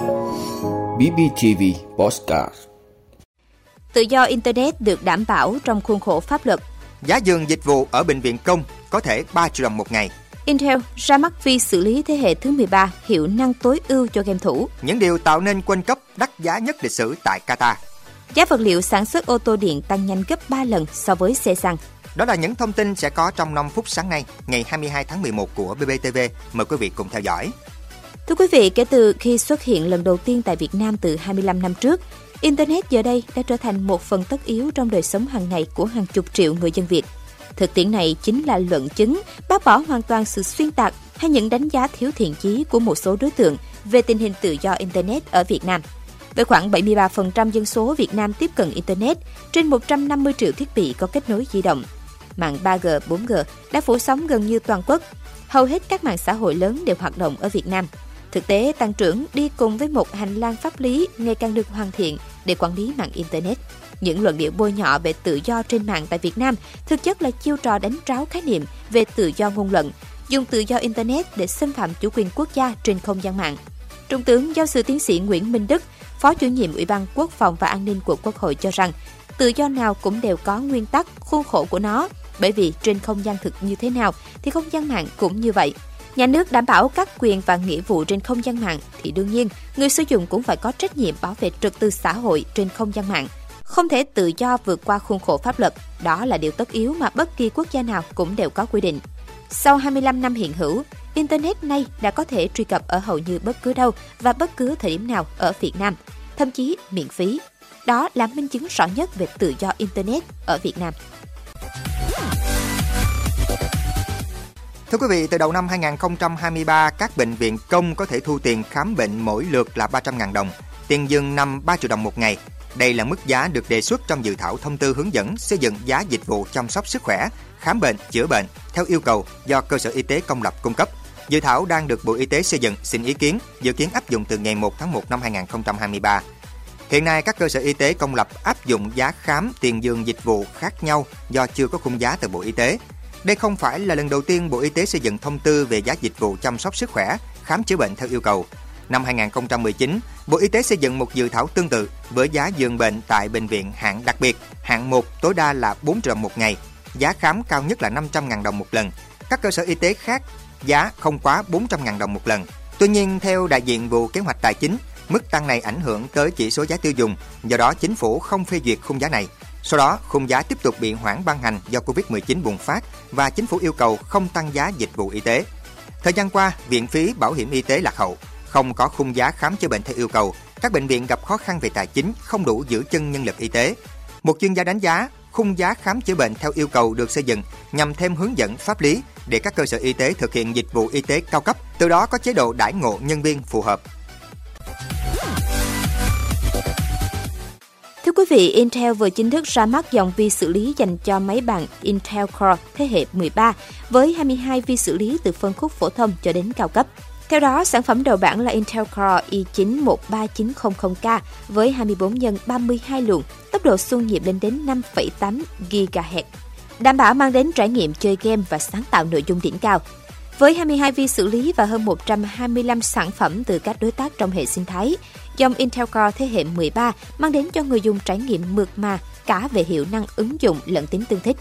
BBTV Postcard Tự do Internet được đảm bảo trong khuôn khổ pháp luật. Giá giường dịch vụ ở bệnh viện công có thể 3 triệu đồng một ngày. Intel ra mắt vi xử lý thế hệ thứ 13 hiệu năng tối ưu cho game thủ. Những điều tạo nên quân cấp đắt giá nhất lịch sử tại Qatar. Giá vật liệu sản xuất ô tô điện tăng nhanh gấp 3 lần so với xe xăng. Đó là những thông tin sẽ có trong 5 phút sáng nay, ngày 22 tháng 11 của BBTV. Mời quý vị cùng theo dõi. Thưa quý vị, kể từ khi xuất hiện lần đầu tiên tại Việt Nam từ 25 năm trước, Internet giờ đây đã trở thành một phần tất yếu trong đời sống hàng ngày của hàng chục triệu người dân Việt. Thực tiễn này chính là luận chứng bác bỏ hoàn toàn sự xuyên tạc hay những đánh giá thiếu thiện chí của một số đối tượng về tình hình tự do Internet ở Việt Nam. Với khoảng 73% dân số Việt Nam tiếp cận Internet, trên 150 triệu thiết bị có kết nối di động. Mạng 3G, 4G đã phủ sóng gần như toàn quốc. Hầu hết các mạng xã hội lớn đều hoạt động ở Việt Nam. Thực tế, tăng trưởng đi cùng với một hành lang pháp lý ngày càng được hoàn thiện để quản lý mạng Internet. Những luận điệu bôi nhọ về tự do trên mạng tại Việt Nam thực chất là chiêu trò đánh tráo khái niệm về tự do ngôn luận, dùng tự do Internet để xâm phạm chủ quyền quốc gia trên không gian mạng. Trung tướng giáo sư tiến sĩ Nguyễn Minh Đức, Phó chủ nhiệm Ủy ban Quốc phòng và An ninh của Quốc hội cho rằng, tự do nào cũng đều có nguyên tắc, khuôn khổ của nó, bởi vì trên không gian thực như thế nào thì không gian mạng cũng như vậy. Nhà nước đảm bảo các quyền và nghĩa vụ trên không gian mạng thì đương nhiên người sử dụng cũng phải có trách nhiệm bảo vệ trật tự xã hội trên không gian mạng. Không thể tự do vượt qua khuôn khổ pháp luật, đó là điều tất yếu mà bất kỳ quốc gia nào cũng đều có quy định. Sau 25 năm hiện hữu, Internet nay đã có thể truy cập ở hầu như bất cứ đâu và bất cứ thời điểm nào ở Việt Nam, thậm chí miễn phí. Đó là minh chứng rõ nhất về tự do Internet ở Việt Nam. Thưa quý vị, từ đầu năm 2023, các bệnh viện công có thể thu tiền khám bệnh mỗi lượt là 300.000 đồng, tiền dừng nằm 3 triệu đồng một ngày. Đây là mức giá được đề xuất trong dự thảo thông tư hướng dẫn xây dựng giá dịch vụ chăm sóc sức khỏe, khám bệnh, chữa bệnh theo yêu cầu do cơ sở y tế công lập cung cấp. Dự thảo đang được Bộ Y tế xây dựng xin ý kiến, dự kiến áp dụng từ ngày 1 tháng 1 năm 2023. Hiện nay, các cơ sở y tế công lập áp dụng giá khám tiền dường dịch vụ khác nhau do chưa có khung giá từ Bộ Y tế. Đây không phải là lần đầu tiên Bộ Y tế xây dựng thông tư về giá dịch vụ chăm sóc sức khỏe, khám chữa bệnh theo yêu cầu. Năm 2019, Bộ Y tế xây dựng một dự thảo tương tự với giá giường bệnh tại bệnh viện hạng đặc biệt, hạng 1 tối đa là 4 triệu đồng một ngày, giá khám cao nhất là 500.000 đồng một lần. Các cơ sở y tế khác giá không quá 400.000 đồng một lần. Tuy nhiên, theo đại diện vụ kế hoạch tài chính, mức tăng này ảnh hưởng tới chỉ số giá tiêu dùng, do đó chính phủ không phê duyệt khung giá này. Sau đó, khung giá tiếp tục bị hoãn ban hành do Covid-19 bùng phát và chính phủ yêu cầu không tăng giá dịch vụ y tế. Thời gian qua, viện phí bảo hiểm y tế lạc hậu, không có khung giá khám chữa bệnh theo yêu cầu, các bệnh viện gặp khó khăn về tài chính, không đủ giữ chân nhân lực y tế. Một chuyên gia đánh giá, khung giá khám chữa bệnh theo yêu cầu được xây dựng nhằm thêm hướng dẫn pháp lý để các cơ sở y tế thực hiện dịch vụ y tế cao cấp, từ đó có chế độ đãi ngộ nhân viên phù hợp. Quý vị, Intel vừa chính thức ra mắt dòng vi xử lý dành cho máy bàn Intel Core thế hệ 13 với 22 vi xử lý từ phân khúc phổ thông cho đến cao cấp. Theo đó, sản phẩm đầu bảng là Intel Core i9 13900K với 24 nhân 32 luồng, tốc độ xung nhịp lên đến 5,8 GHz, đảm bảo mang đến trải nghiệm chơi game và sáng tạo nội dung đỉnh cao. Với 22 vi xử lý và hơn 125 sản phẩm từ các đối tác trong hệ sinh thái, dòng Intel Core thế hệ 13 mang đến cho người dùng trải nghiệm mượt mà cả về hiệu năng ứng dụng lẫn tính tương thích.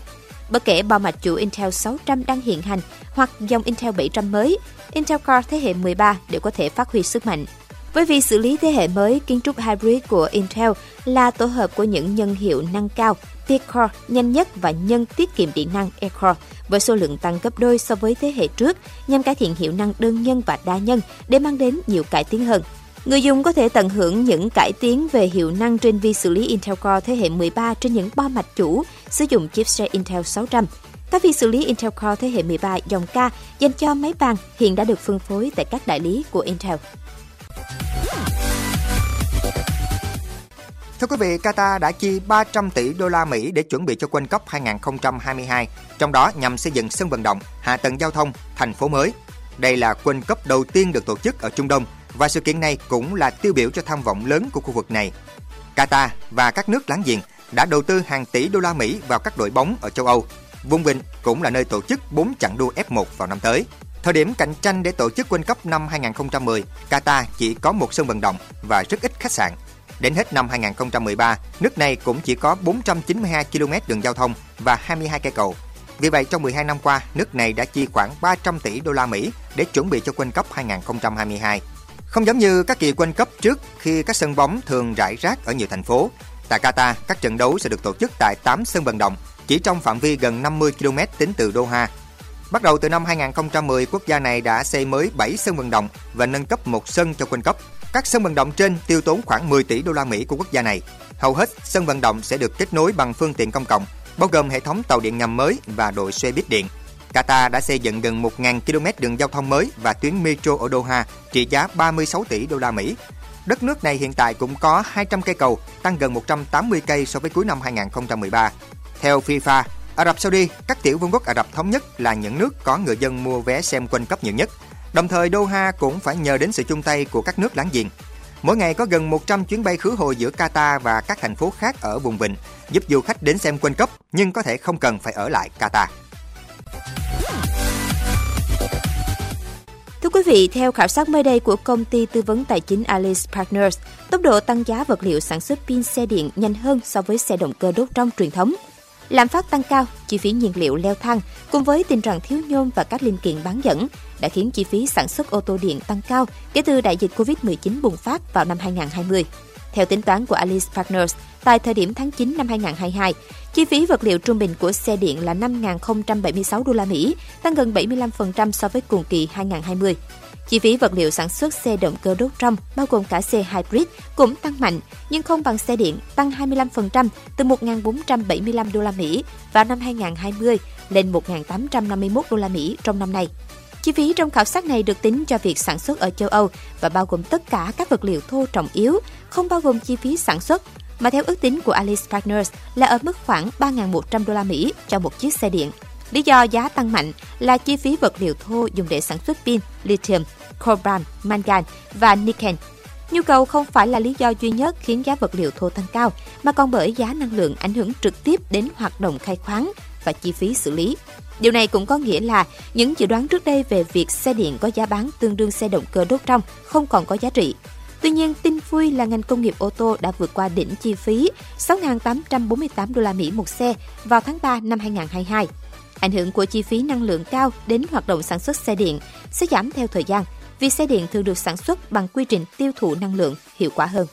Bất kể bao mạch chủ Intel 600 đang hiện hành hoặc dòng Intel 700 mới, Intel Core thế hệ 13 đều có thể phát huy sức mạnh. Với việc xử lý thế hệ mới, kiến trúc hybrid của Intel là tổ hợp của những nhân hiệu năng cao, P-Core nhanh nhất và nhân tiết kiệm điện năng aircore với số lượng tăng gấp đôi so với thế hệ trước nhằm cải thiện hiệu năng đơn nhân và đa nhân để mang đến nhiều cải tiến hơn. Người dùng có thể tận hưởng những cải tiến về hiệu năng trên vi xử lý Intel Core thế hệ 13 trên những bo mạch chủ sử dụng chipset Intel 600. Các vi xử lý Intel Core thế hệ 13 dòng K dành cho máy bàn hiện đã được phân phối tại các đại lý của Intel. Thưa quý vị, Qatar đã chi 300 tỷ đô la Mỹ để chuẩn bị cho World Cup 2022, trong đó nhằm xây dựng sân vận động, hạ tầng giao thông, thành phố mới. Đây là World Cup đầu tiên được tổ chức ở Trung Đông và sự kiện này cũng là tiêu biểu cho tham vọng lớn của khu vực này. Qatar và các nước láng giềng đã đầu tư hàng tỷ đô la Mỹ vào các đội bóng ở châu Âu. Vùng Vịnh cũng là nơi tổ chức 4 trận đua F1 vào năm tới. Thời điểm cạnh tranh để tổ chức World Cup năm 2010, Qatar chỉ có một sân vận động và rất ít khách sạn. Đến hết năm 2013, nước này cũng chỉ có 492 km đường giao thông và 22 cây cầu. Vì vậy, trong 12 năm qua, nước này đã chi khoảng 300 tỷ đô la Mỹ để chuẩn bị cho World Cup 2022. Không giống như các kỳ World Cup trước khi các sân bóng thường rải rác ở nhiều thành phố. Tại Qatar, các trận đấu sẽ được tổ chức tại 8 sân vận động, chỉ trong phạm vi gần 50 km tính từ Doha. Bắt đầu từ năm 2010, quốc gia này đã xây mới 7 sân vận động và nâng cấp một sân cho World Cup. Các sân vận động trên tiêu tốn khoảng 10 tỷ đô la Mỹ của quốc gia này. Hầu hết sân vận động sẽ được kết nối bằng phương tiện công cộng, bao gồm hệ thống tàu điện ngầm mới và đội xe buýt điện. Qatar đã xây dựng gần 1.000 km đường giao thông mới và tuyến metro ở Doha trị giá 36 tỷ đô la Mỹ. Đất nước này hiện tại cũng có 200 cây cầu, tăng gần 180 cây so với cuối năm 2013. Theo FIFA, Ả Rập Saudi, các tiểu vương quốc Ả Rập thống nhất là những nước có người dân mua vé xem quân cấp nhiều nhất. Đồng thời Doha cũng phải nhờ đến sự chung tay của các nước láng giềng. Mỗi ngày có gần 100 chuyến bay khứ hồi giữa Qatar và các thành phố khác ở vùng vịnh, giúp du khách đến xem quân cấp nhưng có thể không cần phải ở lại Qatar. Thưa quý vị, theo khảo sát mới đây của công ty tư vấn tài chính Alice Partners, tốc độ tăng giá vật liệu sản xuất pin xe điện nhanh hơn so với xe động cơ đốt trong truyền thống. Lạm phát tăng cao, chi phí nhiên liệu leo thang cùng với tình trạng thiếu nhôm và các linh kiện bán dẫn đã khiến chi phí sản xuất ô tô điện tăng cao kể từ đại dịch Covid-19 bùng phát vào năm 2020. Theo tính toán của Alice Partners, tại thời điểm tháng 9 năm 2022, chi phí vật liệu trung bình của xe điện là 5.076 đô la Mỹ, tăng gần 75% so với cùng kỳ 2020. Chi phí vật liệu sản xuất xe động cơ đốt trong, bao gồm cả xe hybrid, cũng tăng mạnh, nhưng không bằng xe điện, tăng 25% từ 1.475 đô la Mỹ vào năm 2020 lên 1.851 đô la Mỹ trong năm nay. Chi phí trong khảo sát này được tính cho việc sản xuất ở châu Âu và bao gồm tất cả các vật liệu thô trọng yếu, không bao gồm chi phí sản xuất, mà theo ước tính của Alice Partners là ở mức khoảng 3.100 đô la Mỹ cho một chiếc xe điện. Lý do giá tăng mạnh là chi phí vật liệu thô dùng để sản xuất pin, lithium, cobalt, mangan và nickel. Nhu cầu không phải là lý do duy nhất khiến giá vật liệu thô tăng cao, mà còn bởi giá năng lượng ảnh hưởng trực tiếp đến hoạt động khai khoáng và chi phí xử lý. Điều này cũng có nghĩa là những dự đoán trước đây về việc xe điện có giá bán tương đương xe động cơ đốt trong không còn có giá trị. Tuy nhiên, tin vui là ngành công nghiệp ô tô đã vượt qua đỉnh chi phí 6.848 đô la Mỹ một xe vào tháng 3 năm 2022. Ảnh hưởng của chi phí năng lượng cao đến hoạt động sản xuất xe điện sẽ giảm theo thời gian vì xe điện thường được sản xuất bằng quy trình tiêu thụ năng lượng hiệu quả hơn.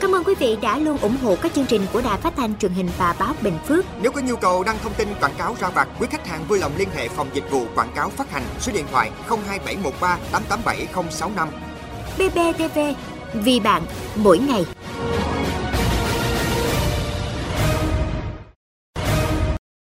Cảm ơn quý vị đã luôn ủng hộ các chương trình của Đài Phát thanh truyền hình và báo Bình Phước. Nếu có nhu cầu đăng thông tin quảng cáo ra vặt, quý khách hàng vui lòng liên hệ phòng dịch vụ quảng cáo phát hành số điện thoại 02713 887065. BBTV, vì bạn, mỗi ngày.